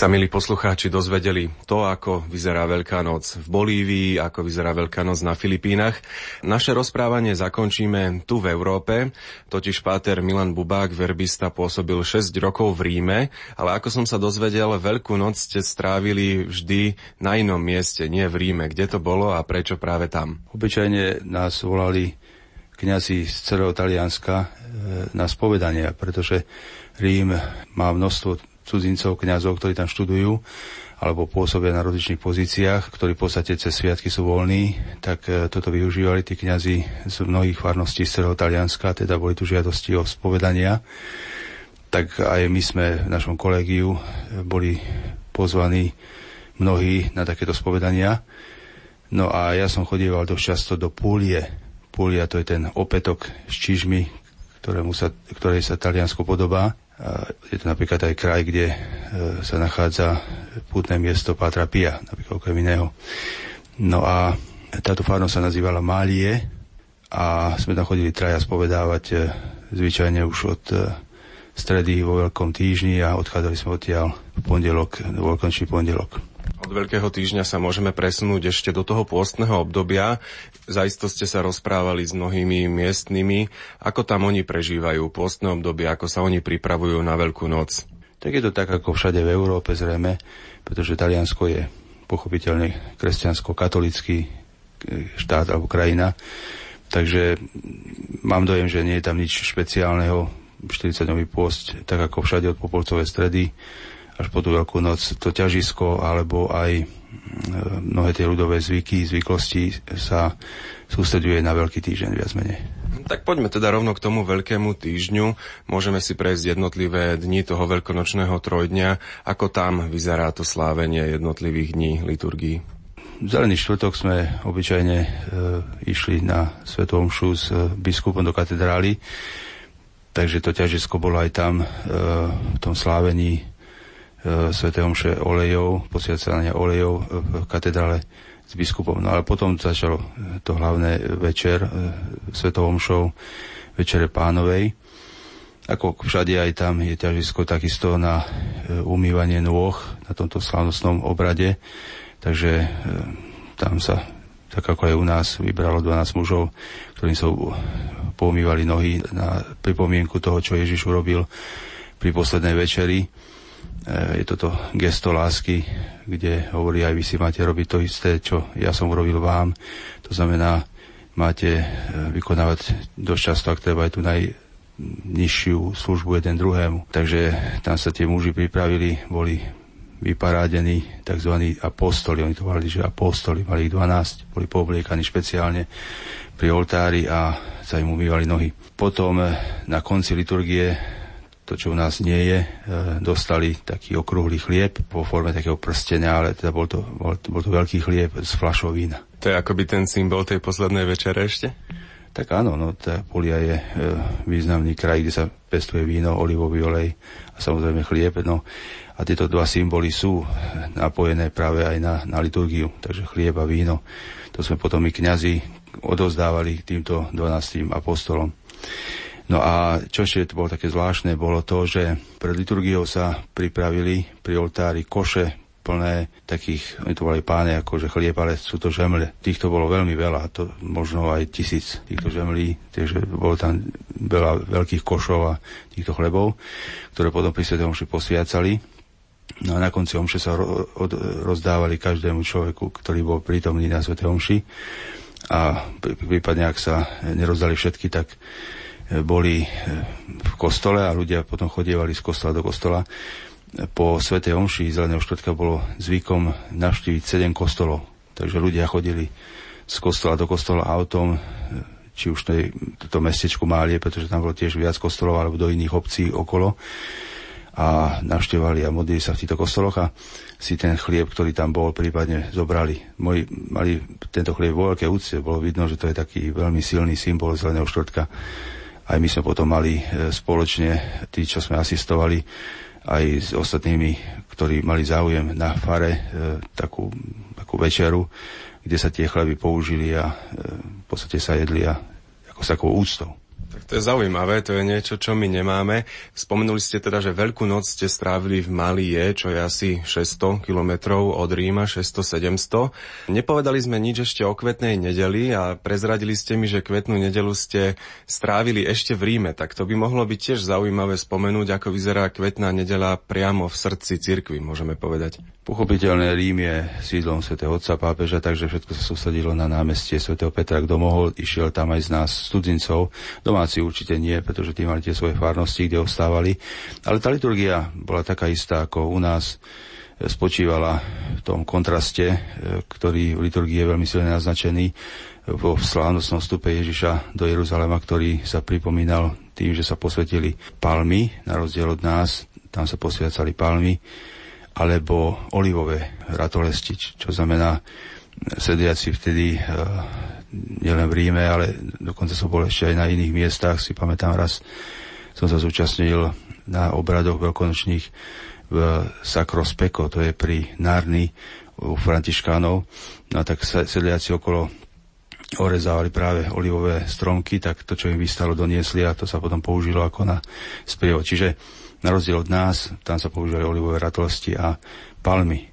Ste sa, milí poslucháči, dozvedeli to, ako vyzerá Veľká noc v Bolívii, ako vyzerá Veľká noc na Filipínach. Naše rozprávanie zakončíme tu v Európe, totiž páter Milan Bubák, verbista, pôsobil 6 rokov v Ríme, ale ako som sa dozvedel, Veľkú noc ste strávili vždy na inom mieste, nie v Ríme. Kde to bolo a prečo práve tam? Obyčajne nás volali kňazi z celého Talianska e, na spovedania, pretože Rím má množstvo cudzincov, kňazov, ktorí tam študujú alebo pôsobia na rozličných pozíciách, ktorí v podstate cez sviatky sú voľní, tak e, toto využívali tí kňazi z mnohých farností z celého Talianska, teda boli tu žiadosti o spovedania. Tak aj my sme v našom kolegiu e, boli pozvaní mnohí na takéto spovedania. No a ja som chodieval dosť často do Púlie. Púlia to je ten opätok s čižmi, ktorému sa, ktorej sa Taliansko podobá. Je to napríklad aj kraj, kde e, sa nachádza pútne miesto Pátra Pia, napríklad okrem iného. No a táto farnosť sa nazývala Málie a sme tam chodili traja spovedávať e, zvyčajne už od e, stredy vo Veľkom týždni a odchádzali sme odtiaľ v pondelok, vo Veľkončný pondelok. Od Veľkého týždňa sa môžeme presunúť ešte do toho pôstneho obdobia. Zajisto ste sa rozprávali s mnohými miestnymi. Ako tam oni prežívajú pôstne obdobie, ako sa oni pripravujú na Veľkú noc? Tak je to tak ako všade v Európe zrejme, pretože Taliansko je pochopiteľne kresťansko-katolický štát alebo krajina. Takže mám dojem, že nie je tam nič špeciálneho. 40-dňový pôst, tak ako všade od Popolcovej stredy až po tú Veľkú noc to ťažisko alebo aj e, mnohé tie ľudové zvyky, zvyklosti sa sústreduje na Veľký týždeň viac menej. Tak poďme teda rovno k tomu veľkému týždňu. Môžeme si prejsť jednotlivé dni toho veľkonočného trojdňa. Ako tam vyzerá to slávenie jednotlivých dní liturgii? V Zelený štvrtok sme obyčajne e, išli na Svetu Omšu s e, biskupom do katedrály, takže to ťažisko bolo aj tam e, v tom slávení Sv. Omše olejov, posviacania olejov v katedrále s biskupom. No ale potom začalo to hlavné večer e, Sv. Omšou, večere pánovej. Ako všade aj tam je ťažisko takisto na e, umývanie nôh na tomto slavnostnom obrade. Takže tam sa, tak ako aj u nás, vybralo 12 mužov, ktorým sa poumývali nohy na pripomienku toho, čo Ježiš urobil pri poslednej večeri E, je toto gesto lásky, kde hovorí aj vy si máte robiť to isté, čo ja som urobil vám. To znamená, máte e, vykonávať dosť často, ak treba aj tú najnižšiu službu jeden druhému. Takže tam sa tie muži pripravili, boli vyparádení tzv. apostoli, oni to volali, že apostoli, mali ich 12, boli poobliekaní špeciálne pri oltári a sa im umývali nohy. Potom e, na konci liturgie to, čo u nás nie je, e, dostali taký okrúhly chlieb vo forme takého prstenia, ale teda bol to, bol, bol to veľký chlieb z flašov vína. To je akoby ten symbol tej poslednej večere ešte? Tak áno, no, tá Polia je e, významný kraj, kde sa pestuje víno, olivový olej a samozrejme chlieb. No, a tieto dva symboly sú napojené práve aj na, na liturgiu, takže chlieb a víno. To sme potom my kňazi odozdávali týmto 12 apostolom. No a čo ešte bolo také zvláštne, bolo to, že pred liturgiou sa pripravili pri oltári koše plné takých, oni to volali páne, akože chlieb, ale sú to žemle. Týchto bolo veľmi veľa, to možno aj tisíc týchto žemlí, takže bolo tam veľa veľkých košov a týchto chlebov, ktoré potom pri Svetom posviacali. No a na konci omše sa ro- od- rozdávali každému človeku, ktorý bol prítomný na Svete omši. A prípadne, ak sa nerozdali všetky, tak boli e, v kostole a ľudia potom chodievali z kostola do kostola. Po Svetej Omši Zeleného štvrtka bolo zvykom navštíviť 7 kostolov. Takže ľudia chodili z kostola do kostola autom, e, či už tej, toto mestečku Málie, pretože tam bolo tiež viac kostolov, alebo do iných obcí okolo a navštevali a modlili sa v týchto kostoloch a si ten chlieb, ktorý tam bol, prípadne zobrali. Moji mali tento chlieb vo veľké úcte, bolo vidno, že to je taký veľmi silný symbol zeleného štvrtka aj my sme potom mali e, spoločne, tí, čo sme asistovali, aj s ostatnými, ktorí mali záujem na fare, e, takú, takú večeru, kde sa tie chleby použili a e, v podstate sa jedli a ako s takou úctou. Tak to je zaujímavé, to je niečo, čo my nemáme. Spomenuli ste teda, že Veľkú noc ste strávili v Malie, čo je asi 600 kilometrov od Ríma, 600-700. Nepovedali sme nič ešte o kvetnej nedeli a prezradili ste mi, že kvetnú nedelu ste strávili ešte v Ríme. Tak to by mohlo byť tiež zaujímavé spomenúť, ako vyzerá kvetná nedela priamo v srdci cirkvi, môžeme povedať. Pochopiteľné Rím je sídlom svätého Otca pápeža, takže všetko sa sústredilo na námestie svätého Petra. Kto mohol, išiel tam aj z nás studincov. Domáci určite nie, pretože tí mali tie svoje farnosti, kde ostávali. Ale tá liturgia bola taká istá ako u nás spočívala v tom kontraste, ktorý v liturgii je veľmi silne naznačený vo slávnostnom vstupe Ježiša do Jeruzalema, ktorý sa pripomínal tým, že sa posvetili palmy, na rozdiel od nás, tam sa posviacali palmy alebo olivové ratolesti, čo znamená sediaci vtedy nielen v Ríme, ale dokonca som bol ešte aj na iných miestach. Si pamätám raz, som sa zúčastnil na obradoch veľkonočných v Sacro to je pri Narni u Františkánov. No a tak sedliaci okolo orezávali práve olivové stromky, tak to, čo im vystalo, doniesli a to sa potom použilo ako na sprievod. Čiže na rozdiel od nás, tam sa používali olivové ratolesti a palmy.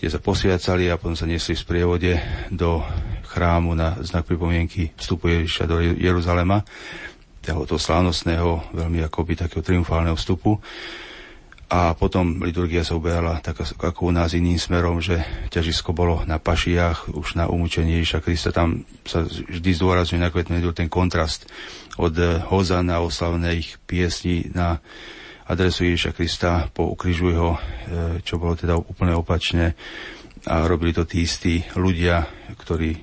Tie sa posviacali a potom sa nesli v sprievode do chrámu na znak pripomienky vstupu Ježiša do Jeruzalema, toho slávnostného, veľmi akoby takého triumfálneho vstupu. A potom liturgia sa uberala tak ako u nás iným smerom, že ťažisko bolo na pašiach, už na umúčenie Ježiša Krista. Tam sa vždy zdôrazňuje na ten kontrast od hozana oslavných piesní na adresu Ježiša Krista, poukrižuj ho, e, čo bolo teda úplne opačne a robili to tí istí ľudia, ktorí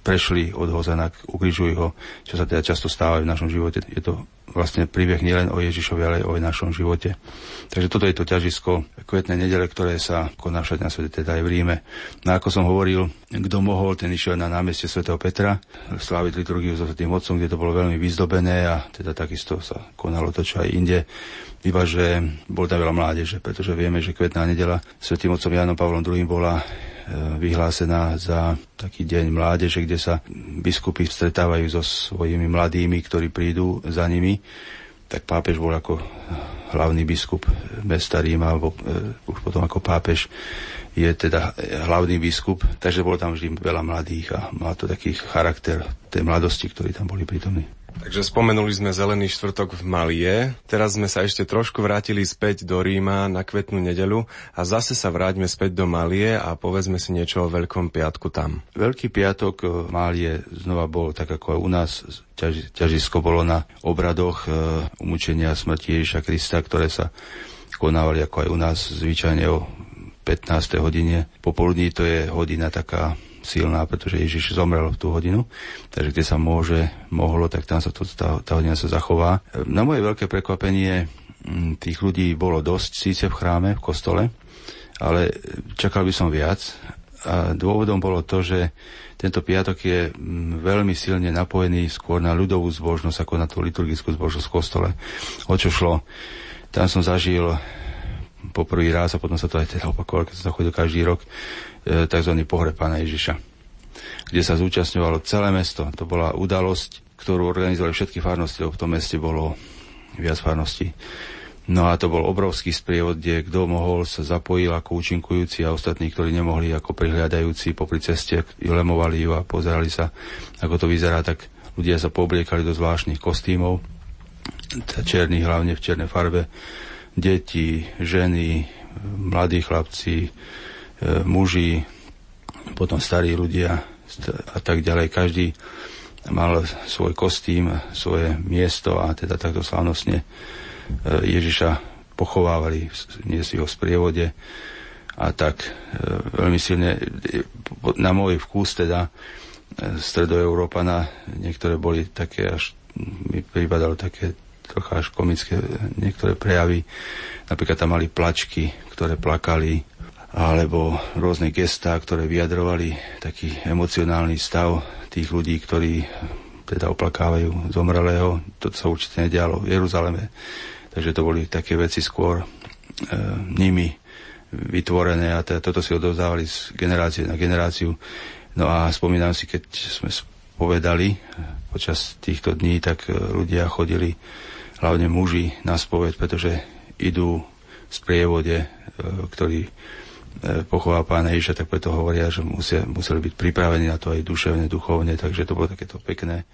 prešli od Hozana k ukrižuj ho, čo sa teda často stáva v našom živote. Je to vlastne príbeh nielen o Ježišovi, ale aj o našom živote. Takže toto je to ťažisko kvetnej nedele, ktoré sa koná všade na svete, teda aj v Ríme. No ako som hovoril, kto mohol, ten išiel na námestie svätého Petra, sláviť liturgiu so Svetým Otcom, kde to bolo veľmi vyzdobené a teda takisto sa konalo to, čo aj inde. Iba, že bol tam veľa mládeže, pretože vieme, že kvetná nedela Svetým Otcom Jánom Pavlom II bola e, vyhlásená za taký deň mládeže, kde sa biskupy stretávajú so svojimi mladými, ktorí prídu za nimi. Tak pápež bol ako hlavný biskup mesta Ríma, alebo e, už potom ako pápež je teda hlavný biskup, takže bolo tam vždy veľa mladých a má to taký charakter tej mladosti, ktorí tam boli prítomní. Takže spomenuli sme Zelený štvrtok v Malie, teraz sme sa ešte trošku vrátili späť do Ríma na kvetnú nedelu a zase sa vráťme späť do Malie a povedzme si niečo o Veľkom piatku tam. Veľký piatok v Malie znova bol tak ako aj u nás, ťaž, ťažisko bolo na obradoch e, umúčenia smrti Ježiša Krista, ktoré sa konávali ako aj u nás zvyčajne o 15. hodine. Popoludní to je hodina taká silná, pretože Ježiš zomrel v tú hodinu, takže kde sa môže, mohlo, tak tam sa to, tá, tá hodina sa zachová. Na moje veľké prekvapenie mm, tých ľudí bolo dosť síce v chráme, v kostole, ale čakal by som viac. A dôvodom bolo to, že tento piatok je mm, veľmi silne napojený skôr na ľudovú zbožnosť ako na tú liturgickú zbožnosť v kostole. O čo šlo? Tam som zažil po prvý raz a potom sa to aj teda opakovalo, keď som sa chodil každý rok, E, tzv. pohreb pána Ježiša, kde sa zúčastňovalo celé mesto. To bola udalosť, ktorú organizovali všetky farnosti, lebo v tom meste bolo viac farností. No a to bol obrovský sprievod, kde kto mohol sa zapojil ako účinkujúci a ostatní, ktorí nemohli ako prihľadajúci popri ceste, lemovali ju a pozerali sa, ako to vyzerá, tak ľudia sa poobliekali do zvláštnych kostýmov, černých hlavne v černej farbe, deti, ženy, mladí chlapci, E, muži, potom starí ľudia a tak ďalej. Každý mal svoj kostým, svoje miesto a teda takto slávnostne e, Ježiša pochovávali, niesli ho v sprievode a tak e, veľmi silne na môj vkus teda stredoeurópana niektoré boli také až mi pripadalo také trocha až komické niektoré prejavy. Napríklad tam mali plačky, ktoré plakali alebo rôzne gestá, ktoré vyjadrovali taký emocionálny stav tých ľudí, ktorí teda oplakávajú zomrelého. To sa určite nedialo v Jeruzaleme. Takže to boli také veci skôr e, nimi vytvorené a teda toto si odovzdávali z generácie na generáciu. No a spomínam si, keď sme spovedali počas týchto dní, tak ľudia chodili, hlavne muži, na spoveď, pretože idú v sprievode, ktorý pochoval pána Ježiša, tak preto hovoria, že musia, museli byť pripravení na to aj duševne, duchovne, takže to bolo takéto pekné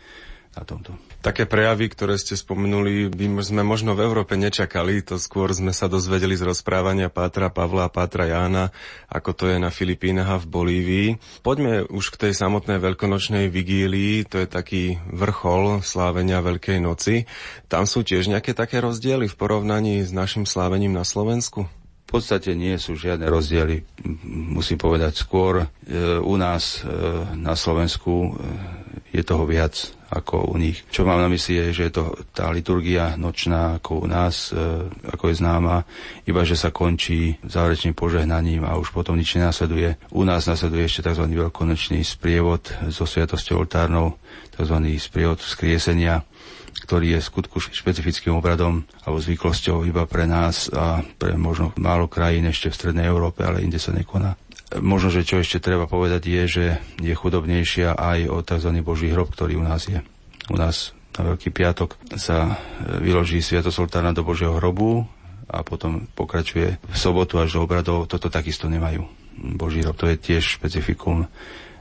na tomto. Také prejavy, ktoré ste spomenuli, by sme možno v Európe nečakali, to skôr sme sa dozvedeli z rozprávania Pátra Pavla a Pátra Jána, ako to je na Filipínach a v Bolívii. Poďme už k tej samotnej veľkonočnej vigílii, to je taký vrchol slávenia Veľkej noci. Tam sú tiež nejaké také rozdiely v porovnaní s našim slávením na Slovensku? Podstate nie sú žiadne rozdiely, musím povedať skôr. E, u nás e, na Slovensku e, je toho viac ako u nich. Čo mám na mysli je, že je to tá liturgia nočná ako u nás, ako je známa, iba že sa končí záverečným požehnaním a už potom nič nenasleduje. U nás nasleduje ešte tzv. veľkonočný sprievod so sviatosťou oltárnou, tzv. sprievod vzkriesenia ktorý je skutku špecifickým obradom alebo zvyklosťou iba pre nás a pre možno málo krajín ešte v Strednej Európe, ale inde sa nekoná. Možno, že čo ešte treba povedať je, že je chudobnejšia aj o tzv. Boží hrob, ktorý u nás je. U nás na Veľký piatok sa vyloží Sviatosť oltárna do Božieho hrobu a potom pokračuje v sobotu až do obradov. Toto takisto nemajú. Boží hrob to je tiež špecifikum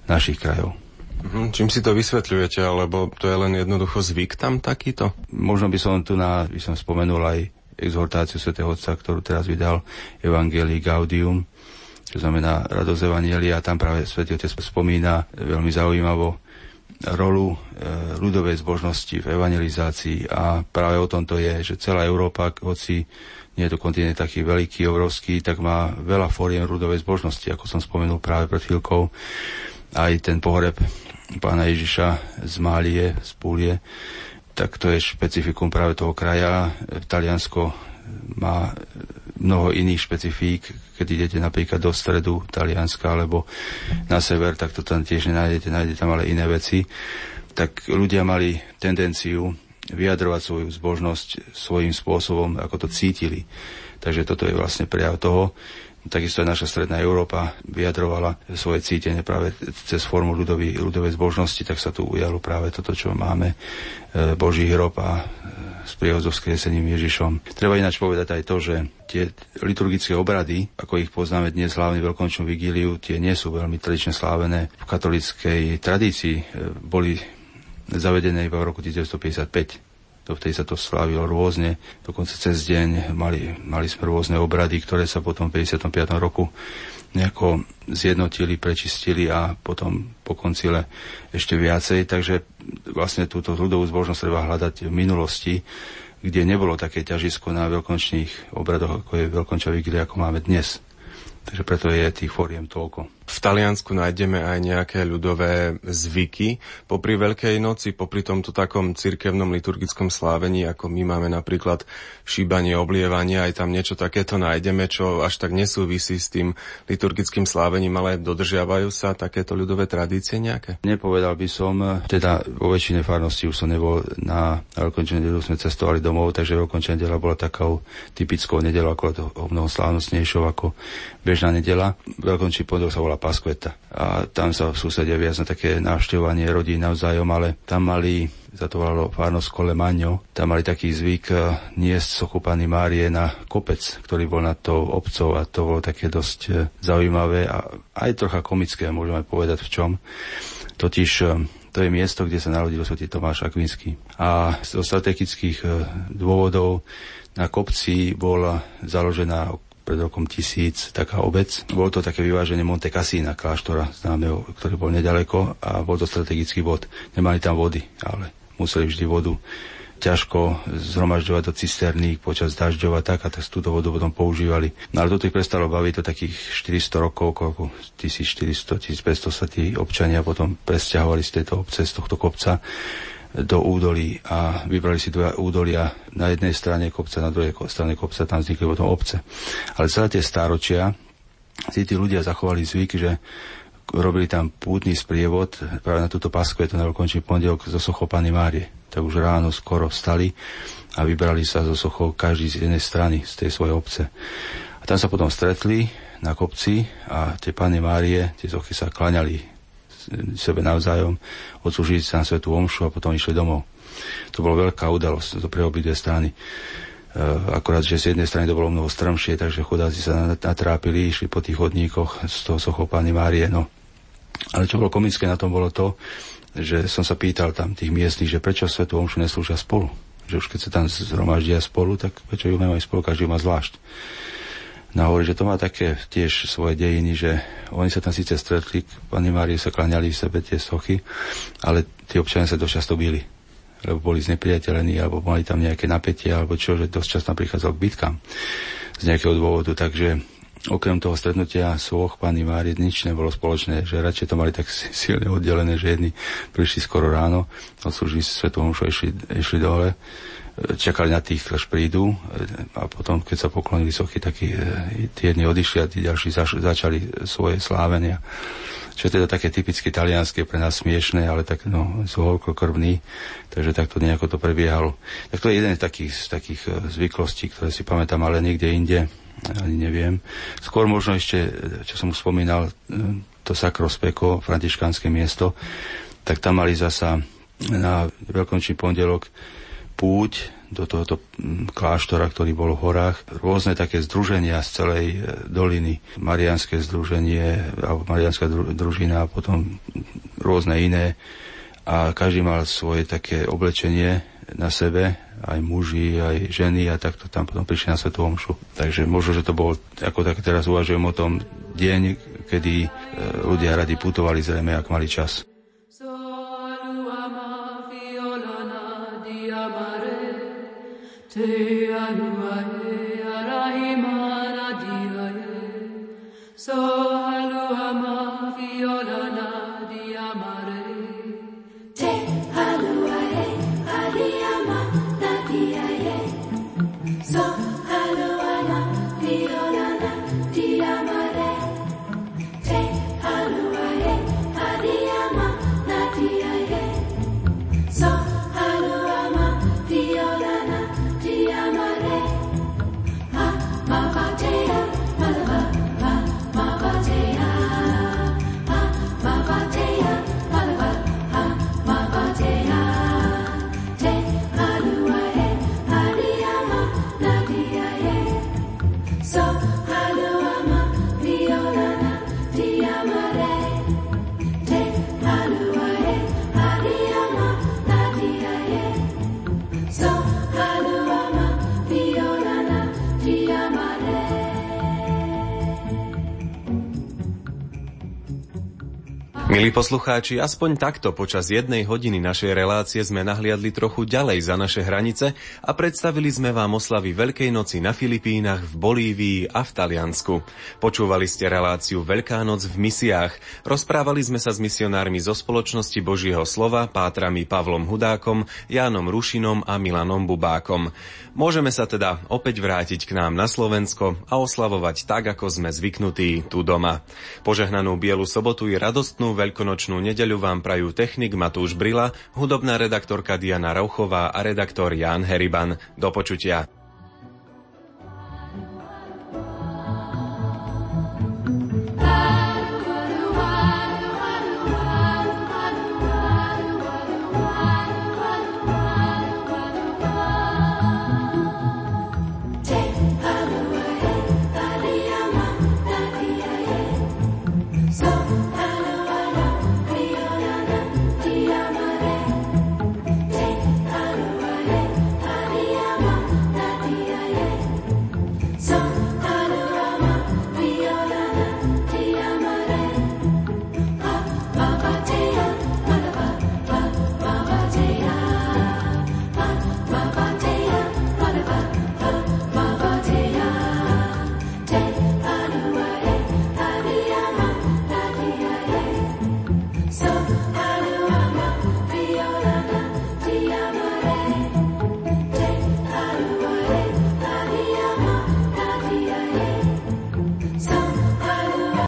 našich krajov. Mhm, čím si to vysvetľujete, alebo to je len jednoducho zvyk tam takýto? Možno by som tu na, by som spomenul aj exhortáciu svätého Otca, ktorú teraz vydal Evangelii Gaudium, čo znamená radosť Evangelia. Tam práve svätý Otec spomína veľmi zaujímavo rolu e, ľudovej zbožnosti v evangelizácii a práve o tom to je, že celá Európa, hoci nie je to kontinent taký veľký, obrovský, tak má veľa fóriem ľudovej zbožnosti, ako som spomenul práve pred chvíľkou. Aj ten pohreb pána Ježiša z Málie, z Púlie, tak to je špecifikum práve toho kraja. Taliansko má mnoho iných špecifík, keď idete napríklad do stredu Talianska alebo na sever, tak to tam tiež nenájdete, nájdete tam ale iné veci. Tak ľudia mali tendenciu vyjadrovať svoju zbožnosť svojím spôsobom, ako to cítili. Takže toto je vlastne prejav toho. Takisto aj naša stredná Európa vyjadrovala svoje cítenie práve cez formu ľudový, ľudovej zbožnosti, tak sa tu ujalo práve toto, čo máme, e, Boží hrob a sprievod so vzkriesením Ježišom. Treba ináč povedať aj to, že tie liturgické obrady, ako ich poznáme dnes, hlavne veľkonočnú vigíliu, tie nie sú veľmi tradične slávené. V katolíckej tradícii e, boli zavedené iba v roku 1955 vtedy sa to slávilo rôzne, dokonca cez deň mali, mali sme rôzne obrady, ktoré sa potom v 55. roku nejako zjednotili, prečistili a potom po koncile ešte viacej. Takže vlastne túto ľudovú zbožnosť treba hľadať v minulosti, kde nebolo také ťažisko na veľkončných obradoch, ako je veľkonča vigilia, ako máme dnes. Takže preto je tých fóriem toľko. V Taliansku nájdeme aj nejaké ľudové zvyky. Popri Veľkej noci, popri tomto takom cirkevnom liturgickom slávení, ako my máme napríklad šíbanie, oblievanie, aj tam niečo takéto nájdeme, čo až tak nesúvisí s tým liturgickým slávením, ale dodržiavajú sa takéto ľudové tradície nejaké? Nepovedal by som, teda vo väčšine farnosti už som nebol na veľkončnej nedelu, sme cestovali domov, takže veľkončná nedela bola takou typickou nedelou, ako mnoho slávnostnejšou ako bežná nedela. Veľkončný pondelok sa volá bola Paskveta. A tam sa susedia viac na také návštevovanie rodín navzájom, ale tam mali za to volalo Fárnosť Kolemaňo. Tam mali taký zvyk eh, niesť sochu Pany Márie na kopec, ktorý bol nad tou obcov a to bolo také dosť eh, zaujímavé a aj trocha komické, môžeme povedať v čom. Totiž eh, to je miesto, kde sa narodil svätý Tomáš Akvinský. A z strategických dôvodov na kopci bola založená pred rokom tisíc taká obec. Bolo to také vyváženie Monte Cassina, kláštora známeho, ktorý bol nedaleko a bol to strategický bod. Nemali tam vody, ale museli vždy vodu ťažko zhromažďovať do cisterní počas dažďov a tak a tak túto vodu potom používali. No ale toto ich prestalo baviť, to takých 400 rokov, koľko 1400, 1500 sa tí občania potom presťahovali z tejto obce, z tohto kopca do údolí a vybrali si dva údolia na jednej strane kopca, na druhej strane kopca, tam vznikli potom obce. Ale celé tie stáročia si tí ľudia zachovali zvyk, že robili tam pútny sprievod práve na túto pasku, je to na veľkončný pondelok zo Sochou Pany Márie. Tak už ráno skoro vstali a vybrali sa zo Sochou každý z jednej strany, z tej svojej obce. A tam sa potom stretli na kopci a tie Pany Márie, tie sochy sa klaňali sebe navzájom, odsúžiť sa na svetú omšu a potom išli domov. To bola veľká udalosť to pre obidve strany. Eh, akorát, že z jednej strany to bolo mnoho strmšie, takže chudáci sa natrápili, išli po tých chodníkoch z toho sochou Pány Márie. No. Ale čo bolo komické na tom bolo to, že som sa pýtal tam tých miestnych, že prečo Svetu Omšu neslúžia spolu. Že už keď sa tam zhromaždia spolu, tak prečo ju majú spolu, každý má zvlášť. No hovorí, že to má také tiež svoje dejiny, že oni sa tam síce stretli, Pani Márii sa klaňali v sebe tie sochy, ale tí občania sa dosť často byli lebo boli znepriateľení, alebo mali tam nejaké napätie, alebo čo, že dosť často prichádzal k bitkám z nejakého dôvodu. Takže okrem toho stretnutia svoch pani Mári nič nebolo spoločné, že radšej to mali tak silne oddelené, že jedni prišli skoro ráno, odslúžili si svetu omšu a išli, išli dole, čakali na tých, až prídu a potom, keď sa poklonili sochy, tak tí jedni odišli a tí ďalší začali svoje slávenia čo je teda také typicky talianské, pre nás smiešné, ale tak no, sú krvní, takže takto nejako to prebiehalo. Tak to je jeden z takých, z takých e, zvyklostí, ktoré si pamätám, ale niekde inde, ani neviem. Skôr možno ešte, čo som už spomínal, e, to Sakro Speko, františkánske miesto, tak tam mali zasa na veľkonočný pondelok púť do tohoto mm, kláštora, ktorý bol v horách. Rôzne také združenia z celej e, doliny. Marianské združenie, alebo Marianská družina a potom rôzne iné. A každý mal svoje také oblečenie na sebe, aj muži, aj ženy a takto tam potom prišli na Svetú Omšu. Takže možno, že to bol, ako tak teraz uvažujem o tom, deň, kedy e, ľudia radi putovali zrejme, ak mali čas. Te aluae arahimana diae so aluama Milí poslucháči, aspoň takto počas jednej hodiny našej relácie sme nahliadli trochu ďalej za naše hranice a predstavili sme vám oslavy Veľkej noci na Filipínach, v Bolívii a v Taliansku. Počúvali ste reláciu Veľká noc v misiách, rozprávali sme sa s misionármi zo spoločnosti Božieho slova, pátrami Pavlom Hudákom, Jánom Rušinom a Milanom Bubákom. Môžeme sa teda opäť vrátiť k nám na Slovensko a oslavovať tak, ako sme zvyknutí tu doma. Požehnanú Bielu sobotu i radostnú veľkonočnú nedeľu vám prajú technik Matúš Brila, hudobná redaktorka Diana Rauchová a redaktor Jan Heriban. Do počutia.